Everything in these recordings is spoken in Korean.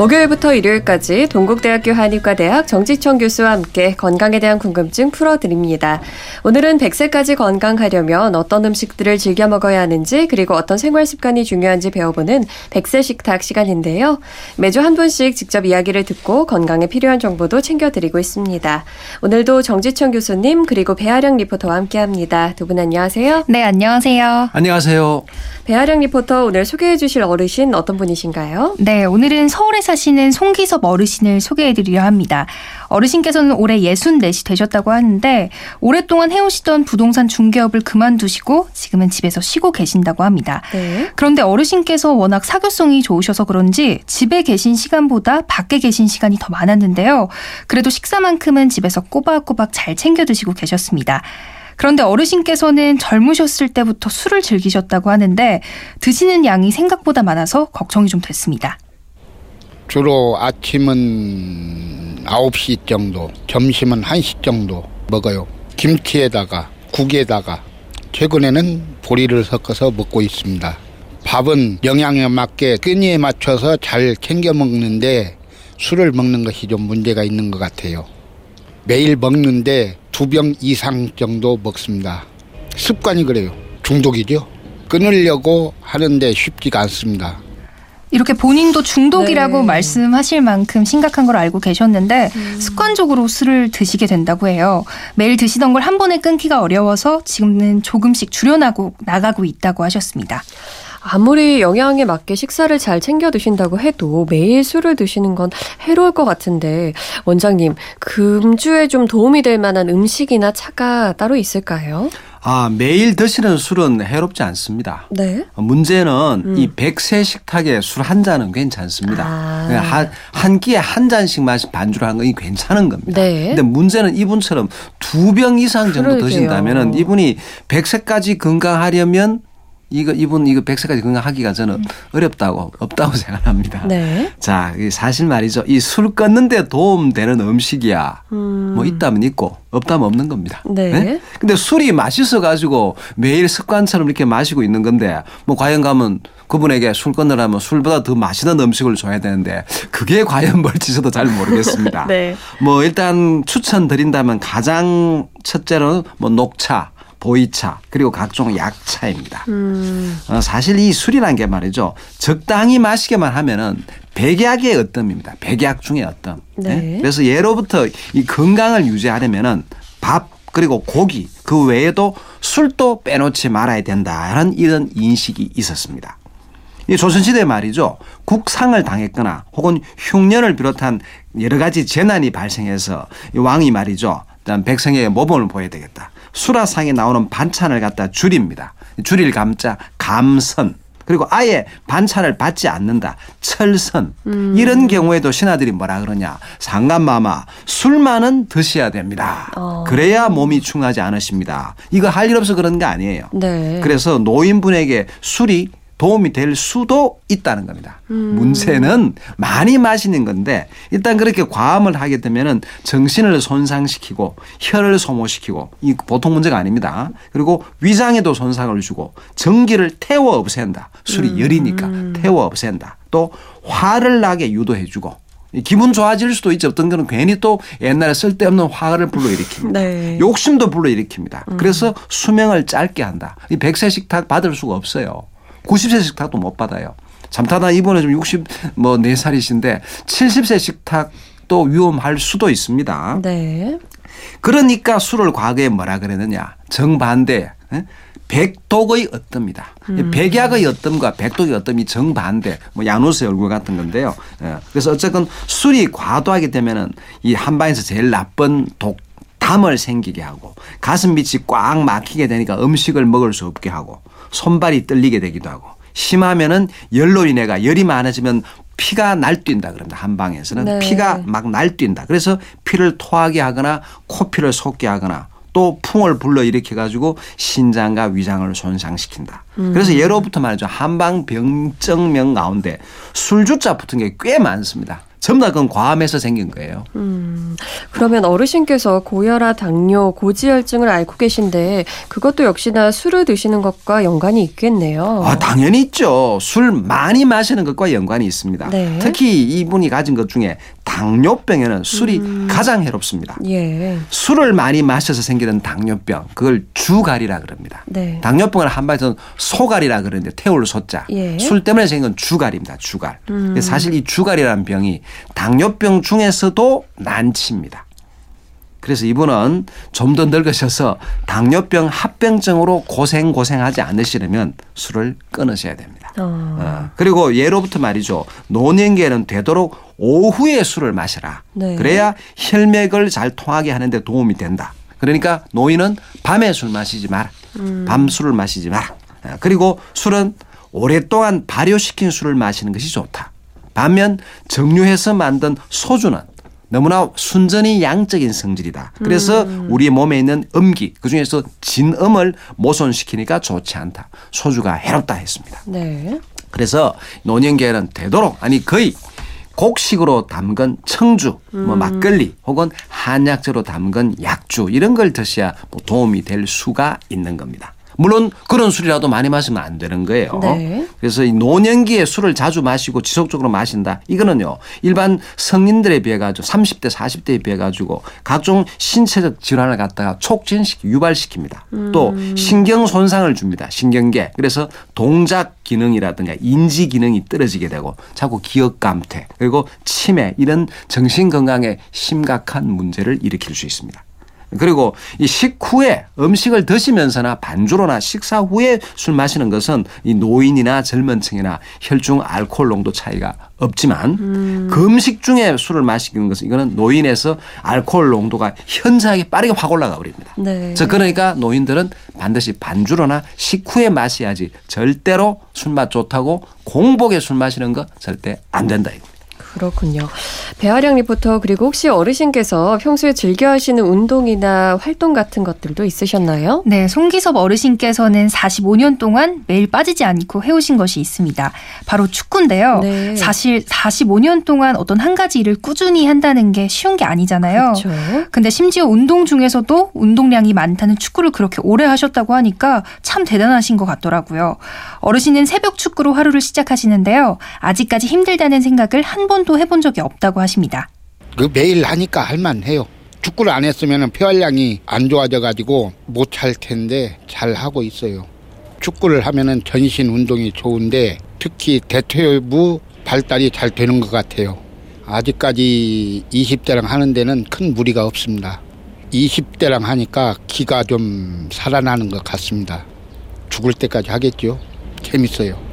목요일부터 일요일까지 동국대학교 한의과대학 정지청 교수와 함께 건강에 대한 궁금증 풀어드립니다. 오늘은 100세까지 건강하려면 어떤 음식들을 즐겨 먹어야 하는지 그리고 어떤 생활 습관이 중요한지 배워보는 100세 식탁 시간인데요. 매주 한 분씩 직접 이야기를 듣고 건강에 필요한 정보도 챙겨드리고 있습니다. 오늘도 정지청 교수님 그리고 배아령 리포터와 함께합니다. 두 분 안녕하세요. 네, 안녕하세요. 안녕하세요. 배아령 리포터 오늘 소개해 주실 어르신 어떤 분이신가요? 네, 오늘은 서울에 사시는 송기섭 어르신을 소개해 드리려 합니다. 어르신께서는 올해 64시 되셨다고 하는데 오랫동안 해오시던 부동산 중개업을 그만두시고 지금은 집에서 쉬고 계신다고 합니다. 네. 그런데 어르신께서 워낙 사교성이 좋으셔서 그런지 집에 계신 시간보다 밖에 계신 시간이 더 많았는데요. 그래도 식사만큼은 집에서 꼬박꼬박 잘 챙겨 드시고 계셨습니다. 그런데 어르신께서는 젊으셨을 때부터 술을 즐기셨다고 하는데 드시는 양이 생각보다 많아서 걱정이 좀 됐습니다. 주로 아침은 9시 정도, 점심은 1시 정도 먹어요. 김치에다가 국에다가 최근에는 보리를 섞어서 먹고 있습니다. 밥은 영양에 맞게 끈이에 맞춰서 잘 챙겨 먹는데 술을 먹는 것이 좀 문제가 있는 것 같아요. 매일 먹는데 두 병 이상 정도 먹습니다. 습관이 그래요. 중독이죠. 끊으려고 하는데 쉽지가 않습니다. 이렇게 본인도 중독이라고 네. 말씀하실 만큼 심각한 걸 알고 계셨는데 음. 습관적으로 술을 드시게 된다고 해요. 매일 드시던 걸 한 번에 끊기가 어려워서 지금은 조금씩 줄여나고 나가고 있다고 하셨습니다. 아무리 영양에 맞게 식사를 잘 챙겨 드신다고 해도 매일 술을 드시는 건 해로울 것 같은데 원장님 금주에 좀 도움이 될 만한 음식이나 차가 따로 있을까요? 아, 매일 드시는 술은 해롭지 않습니다. 네. 문제는 음. 이 백세 식탁에 술 한 잔은 괜찮습니다. 아. 한, 한 끼에 한 잔씩 마시 반주를 하는 건 괜찮은 겁니다. 네. 근데 문제는 이분처럼 두 병 이상 정도 그러게요. 드신다면은 이분이 백세까지 건강하려면 이거 이분 이거 백세까지 건강하기가 저는 음. 어렵다고 없다고 생각합니다. 네. 자, 사실 말이죠. 이 술 끊는데 도움되는 음식이야. 음. 뭐 있다면 있고 없다면 없는 겁니다. 네. 네. 근데 술이 맛있어 가지고 매일 습관처럼 이렇게 마시고 있는 건데 뭐 과연 가면 그분에게 술 끊으라면 술보다 더 맛있는 음식을 줘야 되는데 그게 과연 뭘지 저도 잘 모르겠습니다. 네. 뭐 일단 추천드린다면 가장 첫째로는 뭐 녹차 보이차 그리고 각종 약차입니다. 음. 어, 사실 이 술이라는 게 말이죠. 적당히 마시게만 하면은 백약의 어떤입니다. 백약 중의 어떤. 네. 네? 그래서 예로부터 이 건강을 유지하려면은 밥 그리고 고기 그 외에도 술도 빼놓지 말아야 된다라는 이런 인식이 있었습니다. 이 조선시대 말이죠. 국상을 당했거나 혹은 흉년을 비롯한 여러 가지 재난이 발생해서 왕이 말이죠. 일단 백성에게 모범을 보여야 되겠다. 수라상에 나오는 반찬을 갖다 줄입니다. 줄일 감자 감선 그리고 아예 반찬을 받지 않는다. 철선. 음. 이런 경우에도 신하들이 뭐라 그러냐. 상감마마 술만은 드셔야 됩니다. 어. 그래야 몸이 충하지 않으십니다. 이거 할 일 없어 그런 게 아니에요. 네. 그래서 노인분에게 술이 도움이 될 수도 있다는 겁니다. 음. 문제는 많이 마시는 건데 일단 그렇게 과음을 하게 되면은 정신을 손상시키고 혈을 소모시키고 이 보통 문제가 아닙니다. 그리고 위장에도 손상을 주고 전기를 태워 없앤다. 술이 음. 열이니까 태워 없앤다. 또 화를 나게 유도해 주고 기분 좋아질 수도 있죠. 어떤 거는 괜히 또 옛날에 쓸데없는 화를 불러일으킵니다. 네. 욕심도 불러일으킵니다. 음. 그래서 수명을 짧게 한다. 이 백세 식탁 받을 수가 없어요. 90세 식탁도 못 받아요. 잠타다 이번에 좀 60, 뭐, 4살이신데 70세 식탁도 위험할 수도 있습니다. 네. 그러니까 술을 과거에 뭐라 그랬느냐. 정반대. 백독의 어뜸이다. 음. 백약의 어뜸과 백독의 어뜸이 정반대. 뭐 야누스의 얼굴 같은 건데요. 예. 그래서 어쨌든 술이 과도하게 되면은 이 한방에서 제일 나쁜 독 담을 생기게 하고 가슴 밑이 꽉 막히게 되니까 음식을 먹을 수 없게 하고 손발이 떨리게 되기도 하고 심하면은 열로 인해가 열이 많아지면 피가 날뛴다 그럽니다. 한방에서는 네. 피가 막 날뛴다. 그래서 피를 토하게 하거나 코피를 솟게 하거나 또 풍을 불러 일으켜 가지고 신장과 위장을 손상시킨다. 음. 그래서 예로부터 말이죠. 한방 병증명 가운데 술주자 붙은 게 꽤 많습니다. 전부 다 그건 과함에서 생긴 거예요. 음, 그러면 어르신께서 고혈압, 당뇨, 고지혈증을 앓고 계신데 그것도 역시나 술을 드시는 것과 연관이 있겠네요. 아, 당연히 있죠. 술 많이 마시는 것과 연관이 있습니다. 네. 특히 이분이 가진 것 중에 당뇨병에는 술이 음. 가장 해롭습니다. 예. 술을 많이 마셔서 생기는 당뇨병, 그걸 주갈이라 그럽니다. 네. 당뇨병을 한마디로 소갈이라 그러는데 태울 소자. 예. 술 때문에 생긴 주갈입니다. 주갈. 음. 사실 이 주갈이라는 병이 당뇨병 중에서도 난치입니다. 그래서 이분은 좀 더 늙으셔서 당뇨병 합병증으로 고생 고생하지 않으시려면 술을 끊으셔야 됩니다. 어. 어. 그리고 예로부터 말이죠. 노년기에는 되도록 오후에 술을 마셔라. 네. 그래야 혈맥을 잘 통하게 하는데 도움이 된다. 그러니까 노인은 밤에 술 마시지 마라. 음. 밤 술을 마시지 마라. 어, 그리고 술은 오랫동안 발효시킨 술을 마시는 것이 좋다. 반면 정류해서 만든 소주는 너무나 순전히 양적인 성질이다. 그래서 음. 우리 몸에 있는 음기 그중에서 진음을 모손시키니까 좋지 않다. 소주가 해롭다 했습니다. 네. 그래서 노년기에는 되도록 아니 거의 곡식으로 담근 청주, 뭐 음. 막걸리 혹은 한약재로 담근 약주 이런 걸 드셔야 뭐 도움이 될 수가 있는 겁니다. 물론 그런 술이라도 많이 마시면 안 되는 거예요. 네. 그래서 이 노년기에 술을 자주 마시고 지속적으로 마신다. 이거는요. 일반 성인들에 비해 가지고 30대 40대에 비해 가지고 각종 신체적 질환을 갖다가 촉진시키 유발시킵니다. 음. 또 신경 손상을 줍니다. 신경계. 그래서 동작 기능이라든가 인지 기능이 떨어지게 되고 자꾸 기억 감퇴 그리고 치매 이런 정신 건강에 심각한 문제를 일으킬 수 있습니다. 그리고 이 식후에 음식을 드시면서나 반주로나 식사 후에 술 마시는 것은 이 노인이나 젊은 층이나 혈중 알코올 농도 차이가 없지만 음. 금식 중에 술을 마시는 것은 이거는 노인에서 알코올 농도가 현저하게 빠르게 확 올라가 버립니다. 네. 그러니까 노인들은 반드시 반주로나 식후에 마셔야지 절대로 술맛 좋다고 공복에 술 마시는 거 절대 안 된다 이거. 그렇군요. 배아량 리포터 그리고 혹시 어르신께서 평소에 즐겨 하시는 운동이나 활동 같은 것들도 있으셨나요? 네, 송기섭 어르신께서는 45년 동안 매일 빠지지 않고 해오신 것이 있습니다. 바로 축구인데요. 네. 사실 45년 동안 어떤 한 가지 일을 꾸준히 한다는 게 쉬운 게 아니잖아요. 그렇죠. 근데 심지어 운동 중에서도 운동량이 많다는 축구를 그렇게 오래 하셨다고 하니까 참 대단하신 것 같더라고요. 어르신은 새벽 축구로 하루를 시작하시는데요. 아직까지 힘들다는 생각을 한번 도 해본 적이 없다고 하십니다. 그 매일 하니까 할만해요. 축구를 안 했으면 폐활량이 안 좋아져 가지고 못찰 텐데 잘 하고 있어요. 축구를 하면은 전신 운동이 좋은데 특히 대퇴부 발달이 잘 되는 것 같아요. 아직까지 20대랑 하는 데는 큰 무리가 없습니다. 20대랑 하니까 기가 좀 살아나는 것 같습니다. 죽을 때까지 하겠죠. 재밌어요.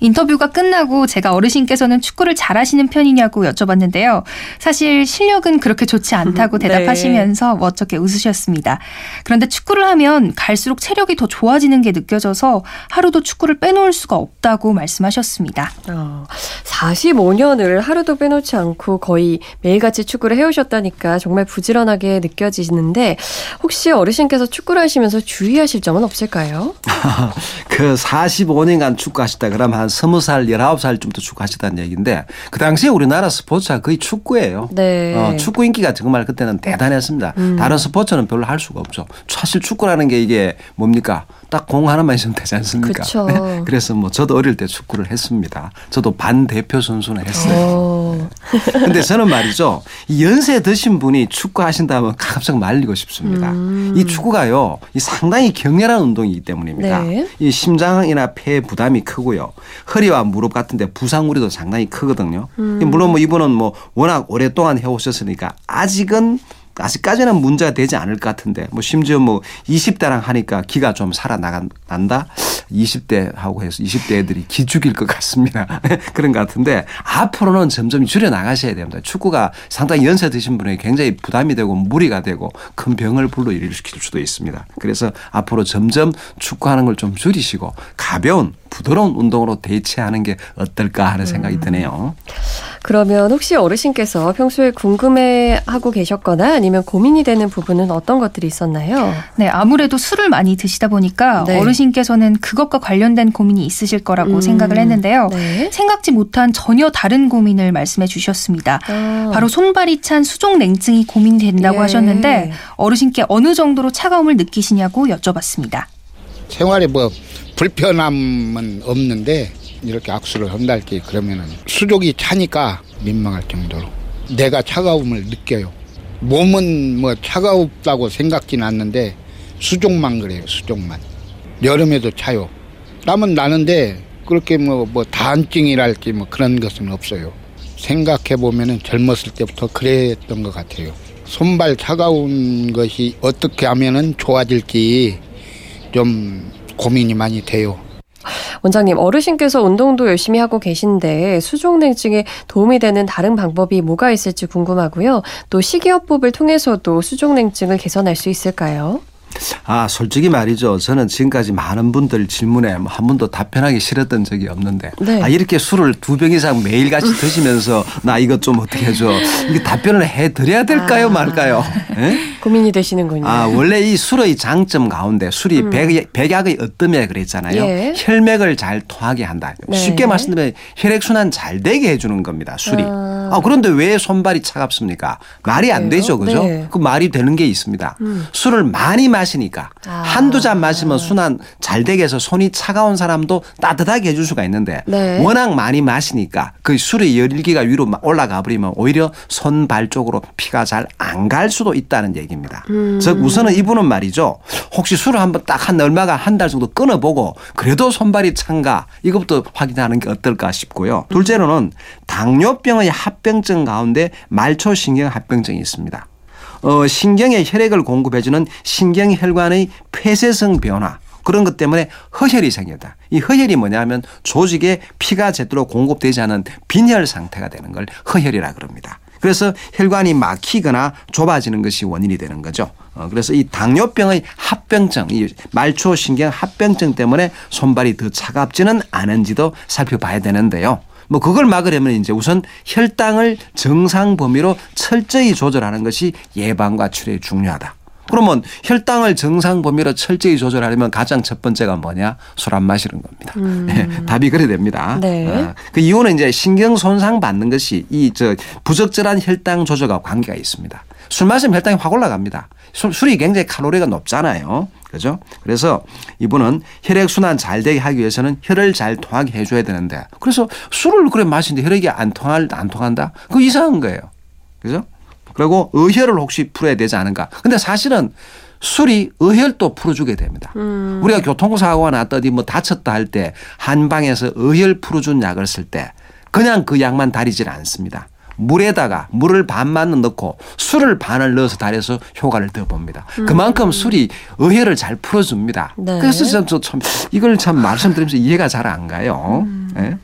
인터뷰가 끝나고 제가 어르신께서는 축구를 잘하시는 편이냐고 여쭤봤는데요. 사실 실력은 그렇게 좋지 않다고 네. 대답하시면서 네. 멋쩍게 웃으셨습니다. 그런데 축구를 하면 갈수록 체력이 더 좋아지는 게 느껴져서 하루도 축구를 빼놓을 수가 없다고 말씀하셨습니다. 어, 45년을 하루도 빼놓지 않고 거의 매일같이 축구를 해오셨다니까 정말 부지런하게 느껴지는데 혹시 어르신께서 축구를 하시면서 주의하실 점은 없을까요? 그 45년간 축구하셨다 그러면 한 스무 살, 열아홉 살쯤부터 축구하시다는 얘기인데 그 당시에 우리나라 스포츠가 거의 축구예요. 네. 어, 축구 인기가 정말 그때는 대단했습니다. 음. 다른 스포츠는 별로 할 수가 없죠. 사실 축구라는 게 이게 뭡니까? 딱 공 하나만 있으면 되지 않습니까? 네. 그래서 뭐 저도 어릴 때 축구를 했습니다. 저도 반 대표 선수는 했어요. 근데 저는 말이죠. 이 연세 드신 분이 축구 하신다면 깜짝 말리고 싶습니다. 음. 이 축구가요. 이 상당히 격렬한 운동이기 때문입니다. 네. 이 심장이나 폐 부담이 크고요. 허리와 무릎 같은 데 부상 우려도 상당히 크거든요. 음. 물론 뭐 이분은 뭐 워낙 오랫동안 해 오셨으니까 아직은 아직까지는 문제가 되지 않을 것 같은데 뭐 심지어 뭐 20대랑 하니까 기가 좀 살아나간다. 20대 하고 해서 20대 애들이 기 죽일 것 같습니다. 그런 것 같은데 앞으로는 점점 줄여 나가셔야 됩니다. 축구가 상당히 연세 드신 분에게 굉장히 부담이 되고 무리가 되고 큰 병을 불러일으킬 수도 있습니다. 그래서 앞으로 점점 축구하는 걸 좀 줄이시고 가벼운 부드러운 운동으로 대체하는 게 어떨까 하는 생각이 음. 드네요. 그러면 혹시 어르신께서 평소에 궁금해하고 계셨거나 아니면 고민이 되는 부분은 어떤 것들이 있었나요? 네, 아무래도 술을 많이 드시다 보니까 네. 어르신께서는 그것과 관련된 고민이 있으실 거라고 음. 생각을 했는데요. 네. 생각지 못한 전혀 다른 고민을 말씀해 주셨습니다. 아. 바로 손발이 찬 수족 냉증이 고민이 된다고 예. 하셨는데 어르신께 어느 정도로 차가움을 느끼시냐고 여쭤봤습니다. 생활에 뭐 불편함은 없는데 이렇게 악수를 한달기 그러면은 수족이 차니까 민망할 정도로 내가 차가움을 느껴요. 몸은 뭐 차가웠다고 생각진 않는데 수족만 그래요. 수족만. 여름에도 차요. 땀은 나는데 그렇게 뭐, 뭐 다한증이랄지 뭐 그런 것은 없어요. 생각해 보면은 젊었을 때부터 그랬던 것 같아요. 손발 차가운 것이 어떻게 하면은 좋아질지 좀 고민이 많이 돼요. 원장님, 어르신께서 운동도 열심히 하고 계신데 수족냉증에 도움이 되는 다른 방법이 뭐가 있을지 궁금하고요. 또 식이요법을 통해서도 수족냉증을 개선할 수 있을까요? 아, 솔직히 말이죠. 저는 지금까지 많은 분들 질문에 뭐 한 번도 답변하기 싫었던 적이 없는데. 네. 아, 이렇게 술을 두 병 이상 매일 같이 드시면서 나 이것 좀 어떻게 해줘. 이게 답변을 해 드려야 될까요, 아. 말까요? 네? 고민이 되시는군요. 아, 원래 이 술의 장점 가운데 술이 음. 백, 백약의 어뜸이라 그랬잖아요. 예. 혈맥을 잘 통하게 한다. 네. 쉽게 말씀드리면 혈액순환 잘 되게 해주는 겁니다, 술이. 아. 아 그런데 왜 손발이 차갑습니까? 말이 안 되죠, 그죠? 네. 그 말이 되는 게 있습니다. 음. 술을 많이 마시 마시니까 아. 한두 잔 마시면 순환 잘 되게 해서 손이 차가운 사람도 따뜻하게 해줄 수가 있는데 네. 워낙 많이 마시니까 그 술의 열기가 위로 올라가 버리면 오히려 손발 쪽으로 피가 잘 안 갈 수도 있다는 얘기입니다. 음. 즉 우선은 이분은 말이죠. 혹시 술을 한번 딱 한 얼마가 한 달 정도 끊어보고 그래도 손발이 찬가 이것부터 확인하는 게 어떨까 싶고요. 둘째로는 당뇨병의 합 병증 가운데 말초신경 합병증이 있습니다. 어, 신경에 혈액을 공급해주는 신경혈관의 폐쇄성 변화 그런 것 때문에 허혈이 생겼다. 이 허혈이 뭐냐면 조직에 피가 제대로 공급되지 않은 빈혈 상태가 되는 걸 허혈이라 그럽니다. 그래서 혈관이 막히거나 좁아지는 것이 원인이 되는 거죠. 어, 그래서 이 당뇨병의 합병증, 이 말초신경 합병증 때문에 손발이 더 차갑지는 않은지도 살펴봐야 되는데요. 뭐 그걸 막으려면 이제 우선 혈당을 정상 범위로 철저히 조절하는 것이 예방과 치료에 중요하다. 그러면 혈당을 정상 범위로 철저히 조절하려면 가장 첫 번째가 뭐냐? 술 안 마시는 겁니다. 음. 네, 답이 그래 됩니다. 네. 어, 그 이유는 이제 신경 손상 받는 것이 이 저 부적절한 혈당 조절과 관계가 있습니다. 술 마시면 혈당이 확 올라갑니다. 술, 술이 굉장히 칼로리가 높잖아요. 그죠? 그래서 이분은 혈액순환 잘 되게 하기 위해서는 혈을 잘 통하게 해줘야 되는데 그래서 술을 그래 마시는데 혈액이 안 통할, 안 통한다? 그거 이상한 거예요. 그죠? 그리고 의혈을 혹시 풀어야 되지 않은가? 근데 사실은 술이 의혈도 풀어주게 됩니다. 음. 우리가 교통사고가 났더니 뭐 다쳤다 할 때 한방에서 의혈 풀어준 약을 쓸 때 그냥 그 약만 다리질 않습니다. 물에다가 물을 반만 넣고 술을 반을 넣어서 달여서 효과를 더 봅니다. 음. 그만큼 술이 의혈을 잘 풀어줍니다. 네. 그래서 저참 이걸 참 말씀드리면서 이해가 잘 안 가요. 음. 네?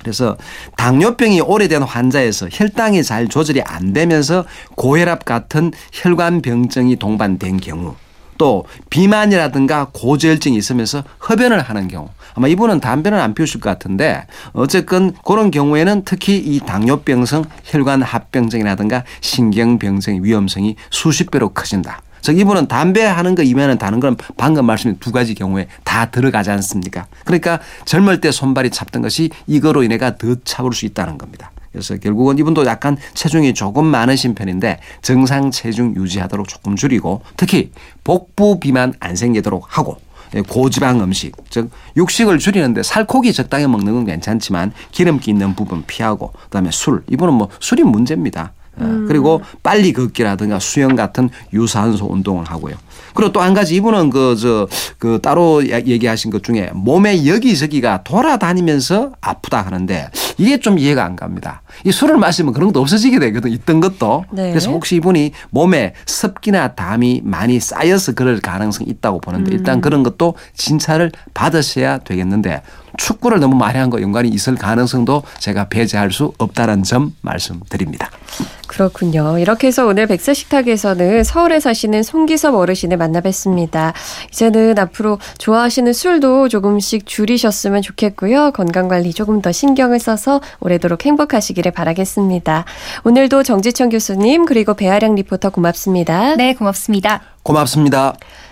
그래서 당뇨병이 오래된 환자에서 혈당이 잘 조절이 안 되면서 고혈압 같은 혈관 병증이 동반된 경우 또 비만이라든가 고지혈증이 있으면서 흡연을 하는 경우 아마 이분은 담배는 안 피우실 것 같은데 어쨌건 그런 경우에는 특히 이 당뇨병성 혈관 합병증이라든가 신경병증의 위험성이 수십 배로 커진다. 즉 이분은 담배 하는 거 이면은 다른 건 방금 말씀드린 두 가지 경우에 다 들어가지 않습니까? 그러니까 젊을 때 손발이 찹던 것이 이거로 인해가 더 차올 수 있다는 겁니다. 그래서 결국은 이분도 약간 체중이 조금 많으신 편인데 정상 체중 유지하도록 조금 줄이고 특히 복부 비만 안 생기도록 하고 예, 고지방 음식, 즉 육식을 줄이는데 살코기 적당히 먹는 건 괜찮지만 기름기 있는 부분 피하고 그다음에 술, 이분은 뭐 술이 문제입니다. 어, 음. 그리고 빨리 걷기라든가 수영 같은 유산소 운동을 하고요. 그리고 또 한 가지 이분은 그, 저, 그 따로 얘기하신 것 중에 몸에 여기저기가 돌아다니면서 아프다 하는데 이게 좀 이해가 안 갑니다. 이 술을 마시면 그런 것도 없어지게 되거든. 있던 것도. 네. 그래서 혹시 이분이 몸에 습기나 담이 많이 쌓여서 그럴 가능성이 있다고 보는데 음. 일단 그런 것도 진찰을 받으셔야 되겠는데 축구를 너무 많이 한 거 연관이 있을 가능성도 제가 배제할 수 없다는 점 말씀드립니다. 그렇군요. 이렇게 해서 오늘 백세 식탁에서는 서울에 사시는 송기섭 어르신을 만나 뵀습니다. 이제는 앞으로 좋아하시는 술도 조금씩 줄이셨으면 좋겠고요. 건강 관리 조금 더 신경을 써서 오래도록 행복하시기를 바라겠습니다. 오늘도 정지청 교수님 그리고 배아량 리포터 고맙습니다. 네, 고맙습니다. 고맙습니다.